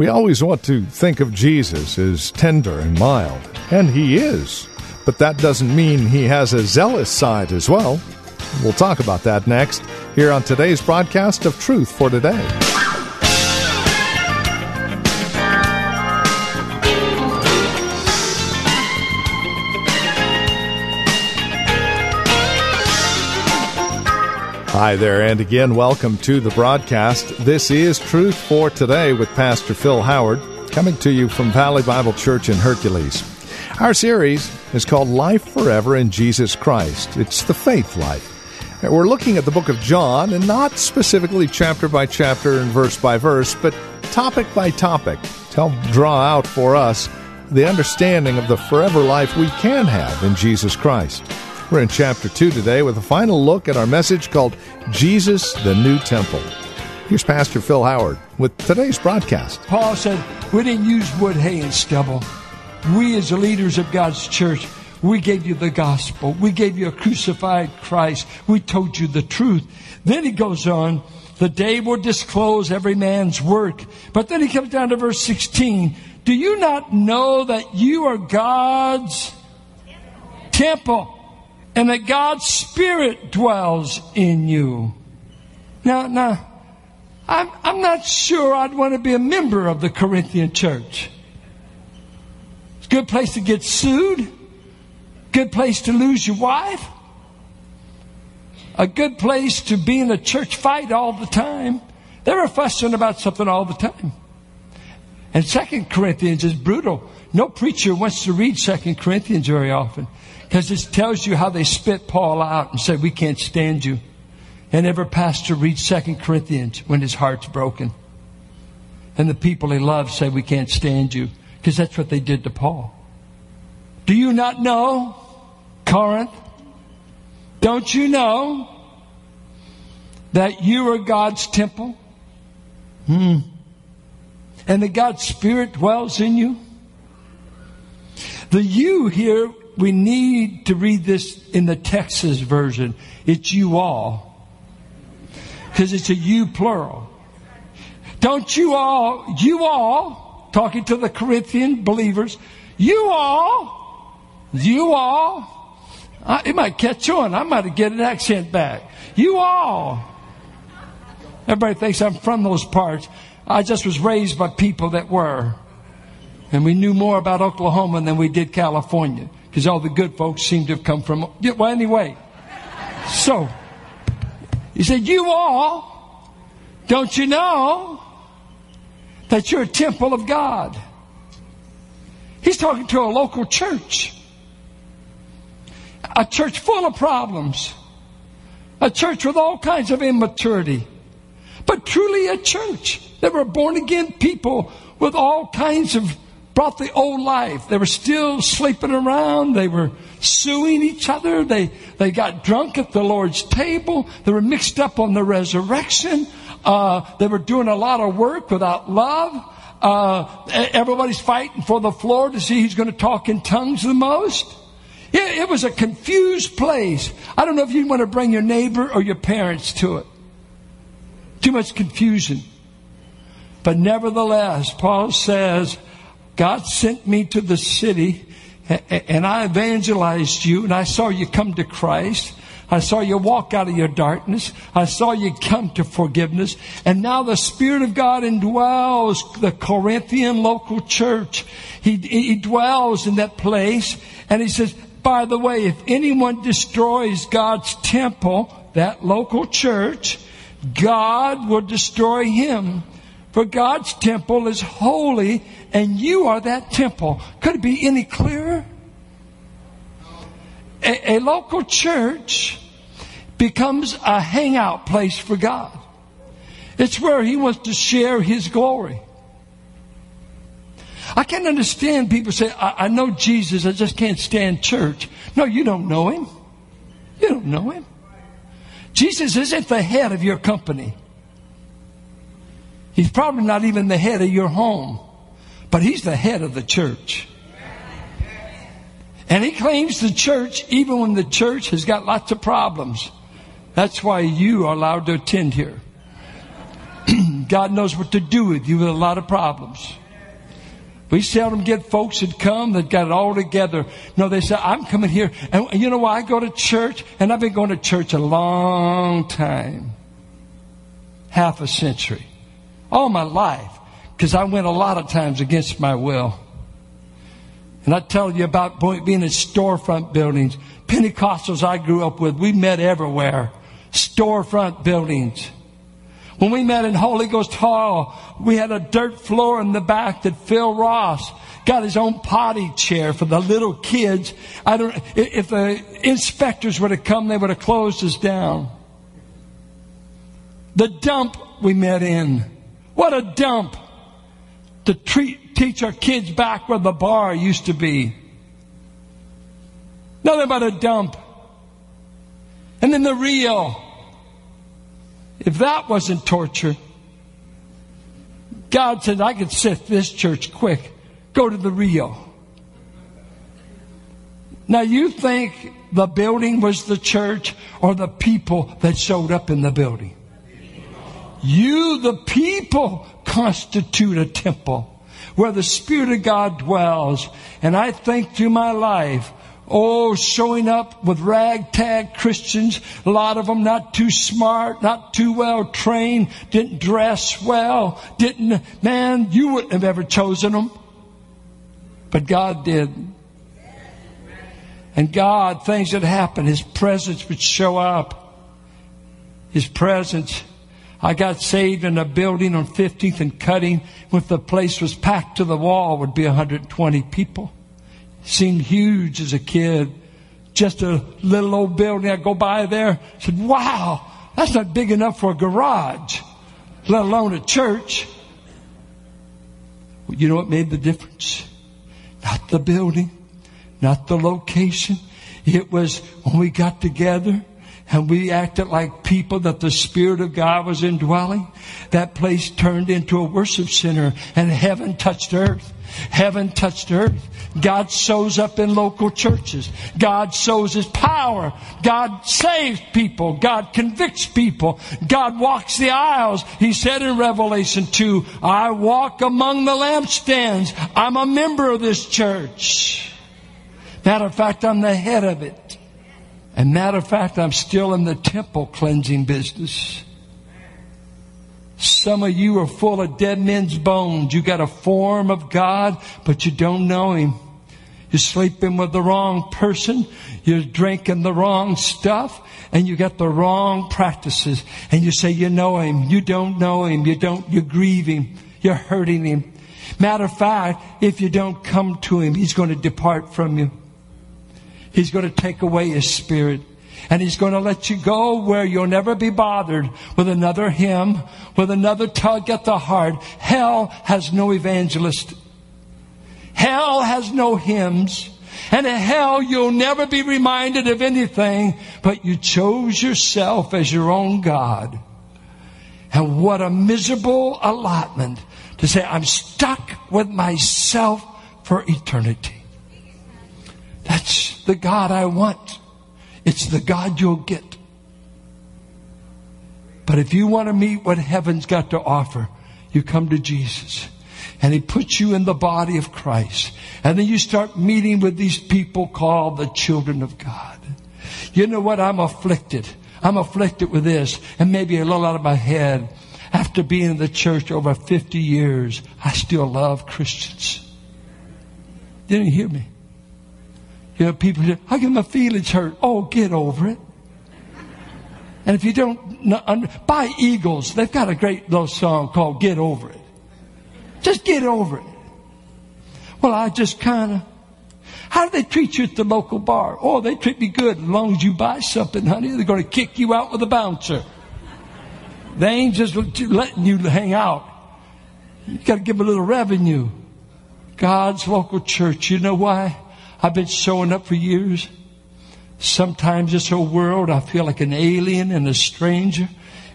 We always want to think of Jesus as tender and mild, and he is. But that doesn't mean he has a zealous side as well. We'll talk about that next here on today's broadcast of Truth for Today. Hi there, and again, welcome to the broadcast. This is Truth for Today with Pastor Phil Howard, coming to you from Valley Bible Church in Hercules. Our series is called Life Forever in Jesus Christ. It's the faith life. We're looking at the book of John, and not specifically chapter by chapter and verse by verse, but topic by topic to help draw out for us the understanding of the forever life we can have in Jesus Christ. We're in chapter 2 today with a final look at our message called Jesus, the New Temple. Here's Pastor Phil Howard with today's broadcast. Paul said, We didn't use wood, hay, and stubble. We, as leaders of God's church, we gave you the gospel. We gave you a crucified Christ. We told you the truth. Then he goes on, the day will disclose every man's work. But then he comes down to verse 16. Do you not know that you are God's temple? And that God's Spirit dwells in you. Now, now, I'm, I'm not sure I'd want to be a member of the Corinthian church. It's a good place to get sued, good place to lose your wife, a good place to be in a church fight all the time. They were fussing about something all the time. And Second Corinthians is brutal. No preacher wants to read Second Corinthians very often. Because it tells you how they spit Paul out and said, we can't stand you. And every pastor reads Second Corinthians when his heart's broken. And the people he loves say, we can't stand you. Because that's what they did to Paul. Do you not know, Corinth? Don't you know that you are God's temple? Hmm. And that God's Spirit dwells in you? The you here we need to read this in the Texas version. It's you all. Because it's a you plural. Don't you all, you all, talking to the Corinthian believers, you all, you all, I, it might catch on. I might get an accent back. You all. Everybody thinks I'm from those parts. I just was raised by people that were. And we knew more about Oklahoma than we did California because all the good folks seem to have come from. Well, anyway, so he said, You all, don't you know that you're a temple of God? He's talking to a local church, a church full of problems, a church with all kinds of immaturity, but truly a church. that were born again people with all kinds of brought the old life. They were still sleeping around. They were suing each other. They, they got drunk at the Lord's table. They were mixed up on the resurrection. Uh, they were doing a lot of work without love. Uh, everybody's fighting for the floor to see who's going to talk in tongues the most. It, it was a confused place. I don't know if you want to bring your neighbor or your parents to it. Too much confusion. But nevertheless, Paul says, God sent me to the city and I evangelized you and I saw you come to Christ. I saw you walk out of your darkness. I saw you come to forgiveness. And now the Spirit of God indwells the Corinthian local church. He, he dwells in that place. And he says, by the way, if anyone destroys God's temple, that local church, God will destroy him. For God's temple is holy and you are that temple. Could it be any clearer? A, a local church becomes a hangout place for God. It's where He wants to share His glory. I can't understand people say, I, I know Jesus, I just can't stand church. No, you don't know him. You don't know him. Jesus isn't the head of your company. He's probably not even the head of your home, but he's the head of the church. And he claims the church even when the church has got lots of problems. That's why you are allowed to attend here. God knows what to do with you with a lot of problems. We seldom get folks that come that got it all together. No, they say, I'm coming here. And you know why? I go to church, and I've been going to church a long time. Half a century. All my life. Because I went a lot of times against my will. And I tell you about being in storefront buildings. Pentecostals I grew up with, we met everywhere. Storefront buildings. When we met in Holy Ghost Hall, we had a dirt floor in the back that Phil Ross got his own potty chair for the little kids. I don't, if the inspectors would have come, they would have closed us down. The dump we met in. What a dump to treat, teach our kids back where the bar used to be. Nothing but a dump. And then the real. If that wasn't torture, God said, I could set this church quick. Go to the real. Now you think the building was the church or the people that showed up in the building? You, the people, constitute a temple where the Spirit of God dwells. And I think through my life, Oh, showing up with ragtag Christians, a lot of them not too smart, not too well trained, didn't dress well, didn't, man, you wouldn't have ever chosen them. But God did. And God, things that happen, His presence would show up. His presence. I got saved in a building on 15th and Cutting. If the place was packed to the wall, would be 120 people seemed huge as a kid. Just a little old building. I go by there, said, wow, that's not big enough for a garage, let alone a church. Well, you know what made the difference? Not the building, not the location. It was when we got together and we acted like people that the Spirit of God was indwelling. That place turned into a worship center and heaven touched earth. Heaven touched earth. God shows up in local churches. God shows His power. God saves people. God convicts people. God walks the aisles. He said in Revelation 2, I walk among the lampstands. I'm a member of this church. Matter of fact, I'm the head of it. And matter of fact, I'm still in the temple cleansing business. Some of you are full of dead men's bones. You got a form of God, but you don't know Him. You're sleeping with the wrong person. You're drinking the wrong stuff and you got the wrong practices. And you say, you know Him. You don't know Him. You don't, you grieve Him. You're hurting Him. Matter of fact, if you don't come to Him, He's going to depart from you. He's going to take away His Spirit. And he's going to let you go where you'll never be bothered with another hymn, with another tug at the heart. Hell has no evangelist. Hell has no hymns. And in hell, you'll never be reminded of anything, but you chose yourself as your own God. And what a miserable allotment to say, I'm stuck with myself for eternity. That's the God I want. It's the God you'll get. But if you want to meet what heaven's got to offer, you come to Jesus. And He puts you in the body of Christ. And then you start meeting with these people called the children of God. You know what? I'm afflicted. I'm afflicted with this. And maybe a little out of my head. After being in the church over 50 years, I still love Christians. Didn't you hear me? You know, people say, I get my feelings hurt. Oh, get over it. And if you don't, buy Eagles. They've got a great little song called Get Over It. Just get over it. Well, I just kind of, how do they treat you at the local bar? Oh, they treat me good as long as you buy something, honey. They're going to kick you out with a bouncer. They ain't just letting you hang out. You got to give a little revenue. God's local church. You know why? I've been showing up for years. Sometimes this whole world, I feel like an alien and a stranger.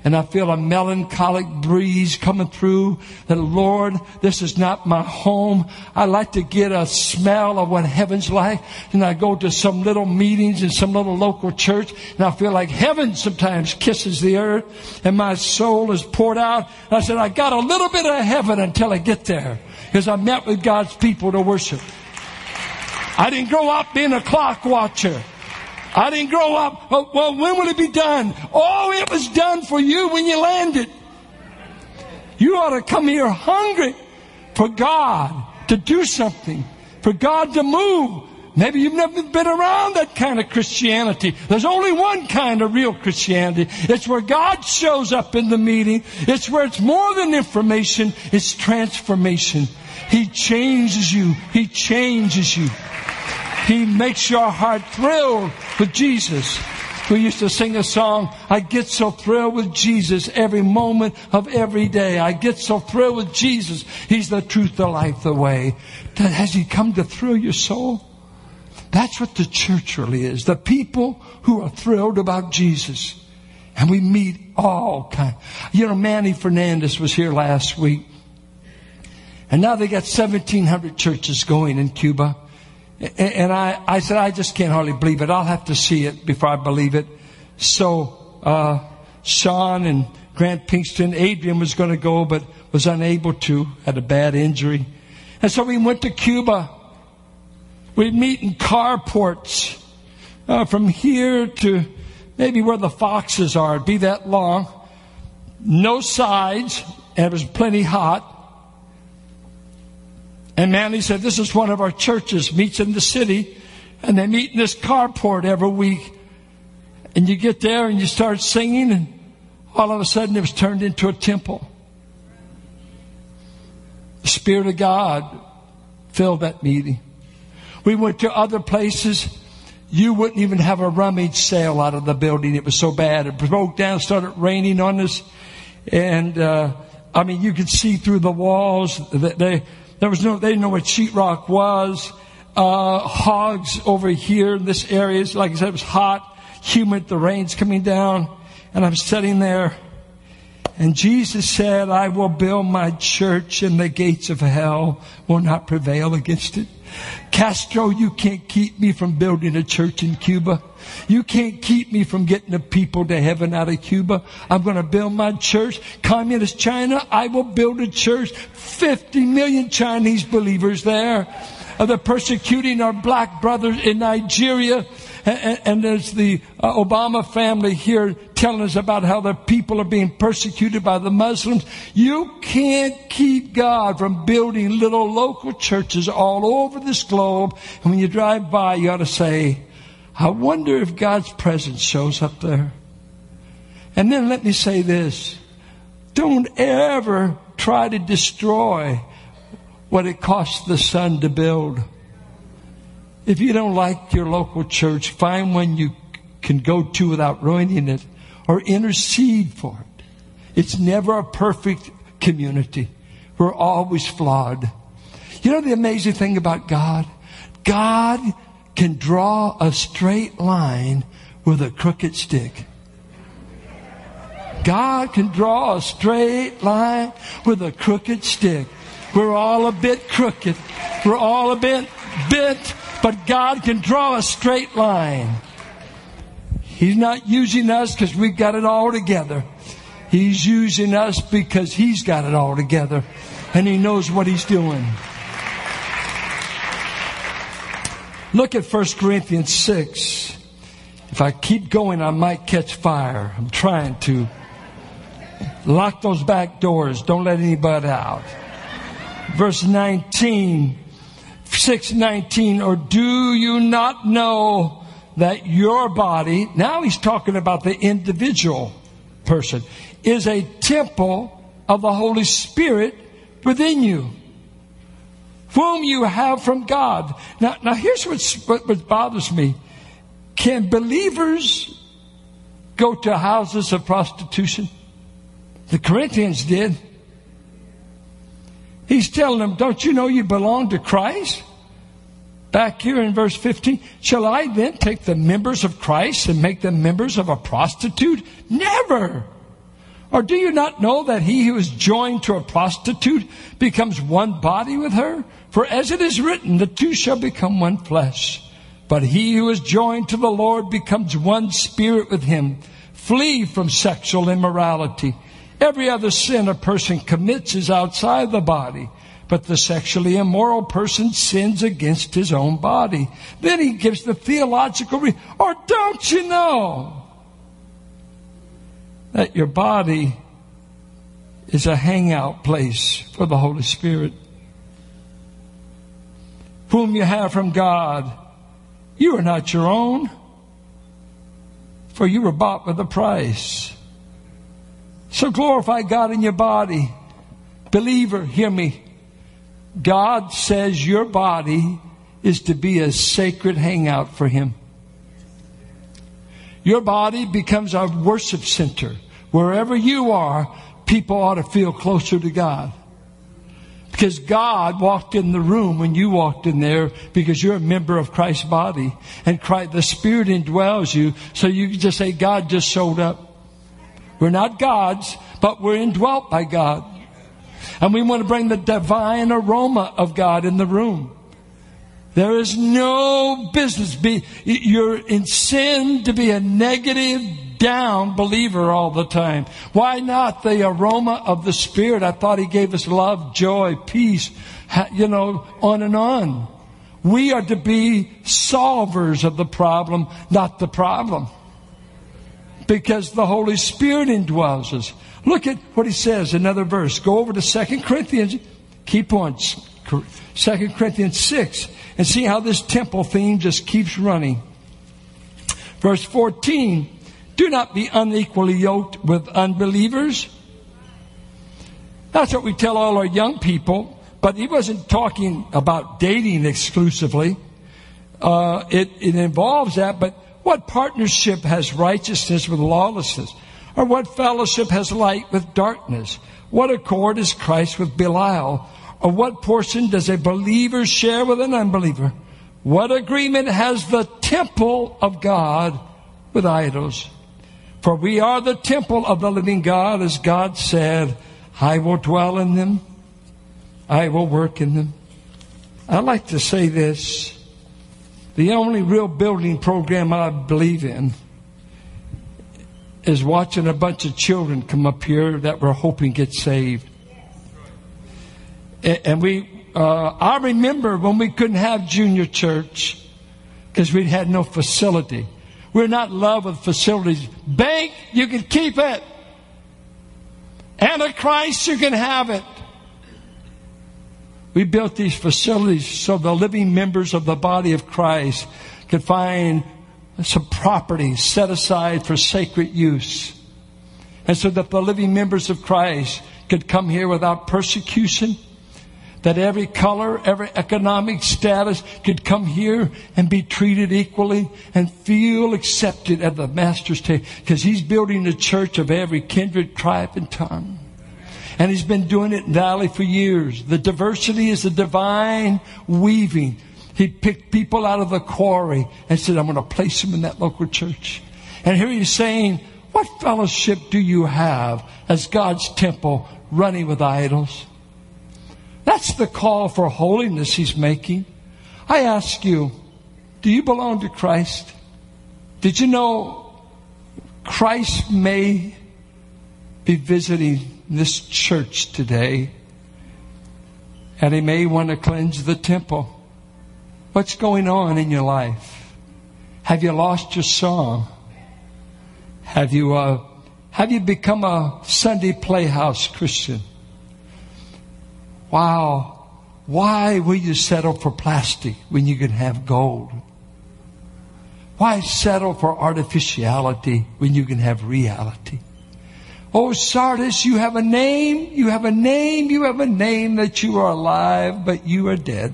And I feel a melancholic breeze coming through that, Lord, this is not my home. I like to get a smell of what heaven's like. And I go to some little meetings in some little local church and I feel like heaven sometimes kisses the earth and my soul is poured out. And I said, I got a little bit of heaven until I get there because I met with God's people to worship. I didn't grow up being a clock watcher. I didn't grow up, oh, well, when will it be done? Oh, it was done for you when you landed. You ought to come here hungry for God to do something, for God to move. Maybe you've never been around that kind of Christianity. There's only one kind of real Christianity. It's where God shows up in the meeting. It's where it's more than information. It's transformation. He changes you. He changes you. He makes your heart thrill with Jesus. We used to sing a song, I get so thrilled with Jesus every moment of every day. I get so thrilled with Jesus. He's the truth, the life, the way. Has He come to thrill your soul? That's what the church really is. The people who are thrilled about Jesus. And we meet all kinds. You know, Manny Fernandez was here last week. And now they got 1700 churches going in Cuba. And I, I said, I just can't hardly believe it. I'll have to see it before I believe it. So, uh, Sean and Grant Pinkston, Adrian was going to go, but was unable to, had a bad injury. And so we went to Cuba. We'd meet in carports, uh, from here to maybe where the foxes are. It'd be that long. No sides, and it was plenty hot. And Manny said, this is one of our churches, meets in the city, and they meet in this carport every week. And you get there and you start singing, and all of a sudden it was turned into a temple. The Spirit of God filled that meeting. We went to other places. You wouldn't even have a rummage sale out of the building. It was so bad. It broke down, started raining on us. And, uh, I mean, you could see through the walls. that They, there was no, they didn't know what sheetrock was. Uh, hogs over here in this area. Like I said, it was hot, humid, the rain's coming down. And I'm sitting there. And Jesus said, I will build my church and the gates of hell will not prevail against it. Castro, you can't keep me from building a church in Cuba. You can't keep me from getting the people to heaven out of Cuba. I'm going to build my church. Communist China, I will build a church. 50 million Chinese believers there. Uh, they're persecuting our black brothers in Nigeria. And, there's the uh, Obama family here telling us about how the people are being persecuted by the Muslims. You can't keep God from building little local churches all over this globe. And when you drive by, you ought to say, I wonder if God's presence shows up there. And then let me say this. Don't ever try to destroy what it costs the son to build. If you don't like your local church, find one you can go to without ruining it or intercede for it. It's never a perfect community. We're always flawed. You know the amazing thing about God? God can draw a straight line with a crooked stick. God can draw a straight line with a crooked stick. We're all a bit crooked. We're all a bit bent, but God can draw a straight line. He's not using us because we've got it all together. He's using us because He's got it all together and He knows what He's doing. Look at 1 Corinthians 6. If I keep going, I might catch fire. I'm trying to. Lock those back doors. Don't let anybody out. Verse 19, 619, or do you not know that your body, now he's talking about the individual person, is a temple of the Holy Spirit within you whom you have from God. Now, now here's what, what bothers me. Can believers go to houses of prostitution? The Corinthians did. He's telling them, Don't you know you belong to Christ? Back here in verse 15, shall I then take the members of Christ and make them members of a prostitute? Never! Or do you not know that he who is joined to a prostitute becomes one body with her? For as it is written, the two shall become one flesh. But he who is joined to the Lord becomes one spirit with him. Flee from sexual immorality. Every other sin a person commits is outside the body but the sexually immoral person sins against his own body. Then he gives the theological reason. Or don't you know that your body is a hangout place for the Holy Spirit? Whom you have from God, you are not your own, for you were bought with a price. So glorify God in your body. Believer, hear me. God says your body is to be a sacred hangout for Him. Your body becomes our worship center. Wherever you are, people ought to feel closer to God. Because God walked in the room when you walked in there because you're a member of Christ's body and Christ, the Spirit indwells you. So you can just say, God just showed up. We're not God's, but we're indwelt by God. And we want to bring the divine aroma of God in the room. There is no business be, you're in sin to be a negative, down believer all the time. Why not the aroma of the Spirit? I thought He gave us love, joy, peace, you know, on and on. We are to be solvers of the problem, not the problem. Because the Holy Spirit indwells us. Look at what he says, another verse. Go over to 2 Corinthians, keep on, 2 Corinthians 6, and see how this temple theme just keeps running. Verse 14, do not be unequally yoked with unbelievers. That's what we tell all our young people, but he wasn't talking about dating exclusively. Uh, it, it involves that, but what partnership has righteousness with lawlessness? Or what fellowship has light with darkness? What accord is Christ with Belial? Or what portion does a believer share with an unbeliever? What agreement has the temple of God with idols? For we are the temple of the living God, as God said, I will dwell in them, I will work in them. I like to say this the only real building program I believe in is watching a bunch of children come up here that we're hoping get saved. And we, uh, I remember when we couldn't have junior church because we had no facility. We're not in love with facilities. Bank, you can keep it. Antichrist, you can have it. We built these facilities so the living members of the body of Christ could find some property set aside for sacred use. And so that the living members of Christ could come here without persecution, that every color, every economic status could come here and be treated equally and feel accepted at the Master's table. Because He's building a church of every kindred, tribe, and tongue. And He's been doing it in Valley for years. The diversity is a divine weaving he picked people out of the quarry and said, I'm going to place them in that local church. And here he's saying, what fellowship do you have as God's temple running with idols? That's the call for holiness he's making. I ask you, do you belong to Christ? Did you know Christ may be visiting this church today and he may want to cleanse the temple? What's going on in your life? Have you lost your song? Have you, uh, have you become a Sunday playhouse Christian? Wow. Why will you settle for plastic when you can have gold? Why settle for artificiality when you can have reality? Oh, Sardis, you have a name, you have a name, you have a name that you are alive, but you are dead.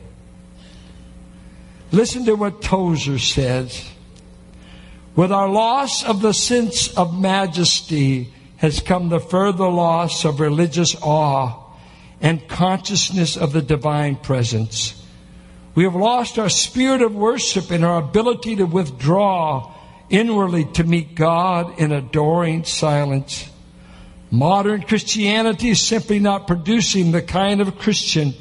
Listen to what Tozer says. With our loss of the sense of majesty has come the further loss of religious awe and consciousness of the divine presence. We have lost our spirit of worship and our ability to withdraw inwardly to meet God in adoring silence. Modern Christianity is simply not producing the kind of Christian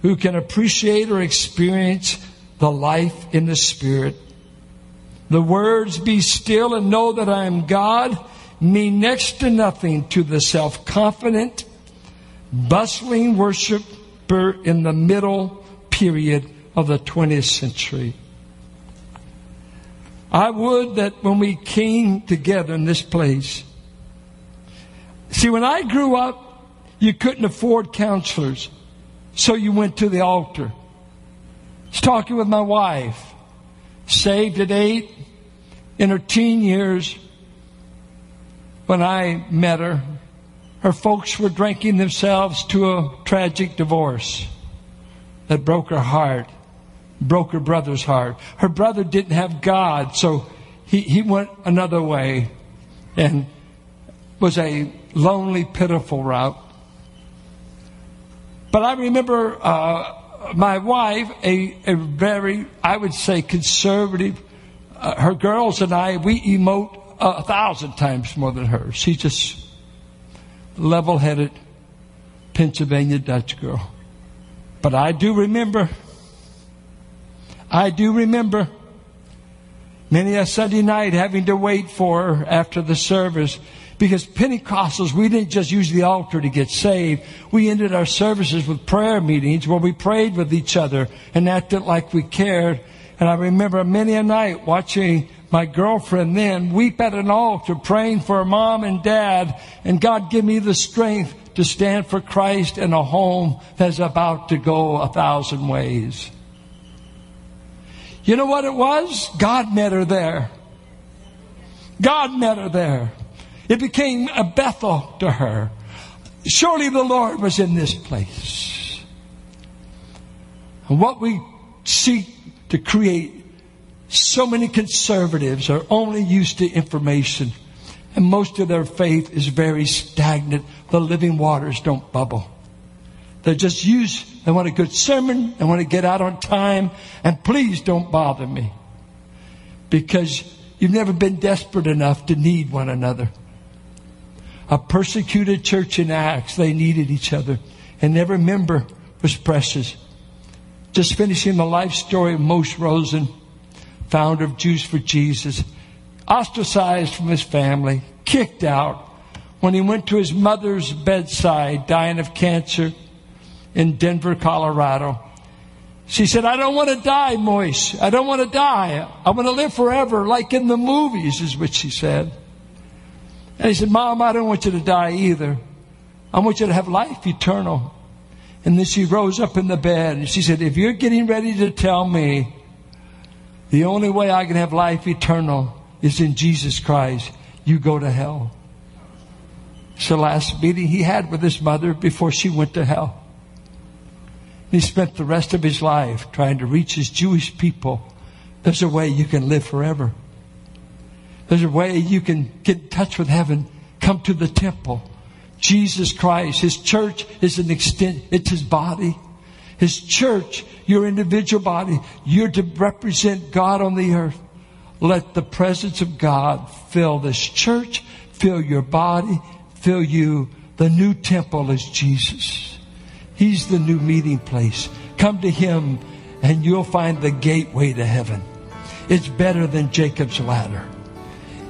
who can appreciate or experience the life in the Spirit. The words, be still and know that I am God, mean next to nothing to the self confident, bustling worshiper in the middle period of the 20th century. I would that when we came together in this place, see, when I grew up, you couldn't afford counselors, so you went to the altar. I was talking with my wife, saved at eight, in her teen years, when I met her, her folks were drinking themselves to a tragic divorce that broke her heart broke her brother's heart. Her brother didn't have God, so he, he went another way and was a lonely, pitiful route. But I remember uh, my wife, a, a very, I would say, conservative. Uh, her girls and I, we emote a thousand times more than her. She's just level headed Pennsylvania Dutch girl. But I do remember I do remember many a Sunday night having to wait for her after the service because Pentecostals, we didn't just use the altar to get saved. We ended our services with prayer meetings where we prayed with each other and acted like we cared. And I remember many a night watching my girlfriend then weep at an altar praying for her mom and dad and God give me the strength to stand for Christ in a home that's about to go a thousand ways. You know what it was? God met her there. God met her there. It became a Bethel to her. Surely the Lord was in this place. And what we seek to create, so many conservatives are only used to information, and most of their faith is very stagnant. The living waters don't bubble. They're just use, they want a good sermon, they want to get out on time, and please don't bother me. Because you've never been desperate enough to need one another. A persecuted church in Acts, they needed each other, and every member was precious. Just finishing the life story of Moishe Rosen, founder of Jews for Jesus, ostracized from his family, kicked out when he went to his mother's bedside, dying of cancer in Denver, Colorado. She said, I don't want to die, Moishe. I don't want to die. I want to live forever, like in the movies, is what she said. And he said, Mom, I don't want you to die either. I want you to have life eternal. And then she rose up in the bed and she said, If you're getting ready to tell me the only way I can have life eternal is in Jesus Christ, you go to hell. It's the last meeting he had with his mother before she went to hell. He spent the rest of his life trying to reach his Jewish people. There's a way you can live forever. There's a way you can get in touch with heaven. Come to the temple. Jesus Christ, His church is an extent, it's His body. His church, your individual body, you're to represent God on the earth. Let the presence of God fill this church, fill your body, fill you. The new temple is Jesus. He's the new meeting place. Come to Him and you'll find the gateway to heaven. It's better than Jacob's ladder.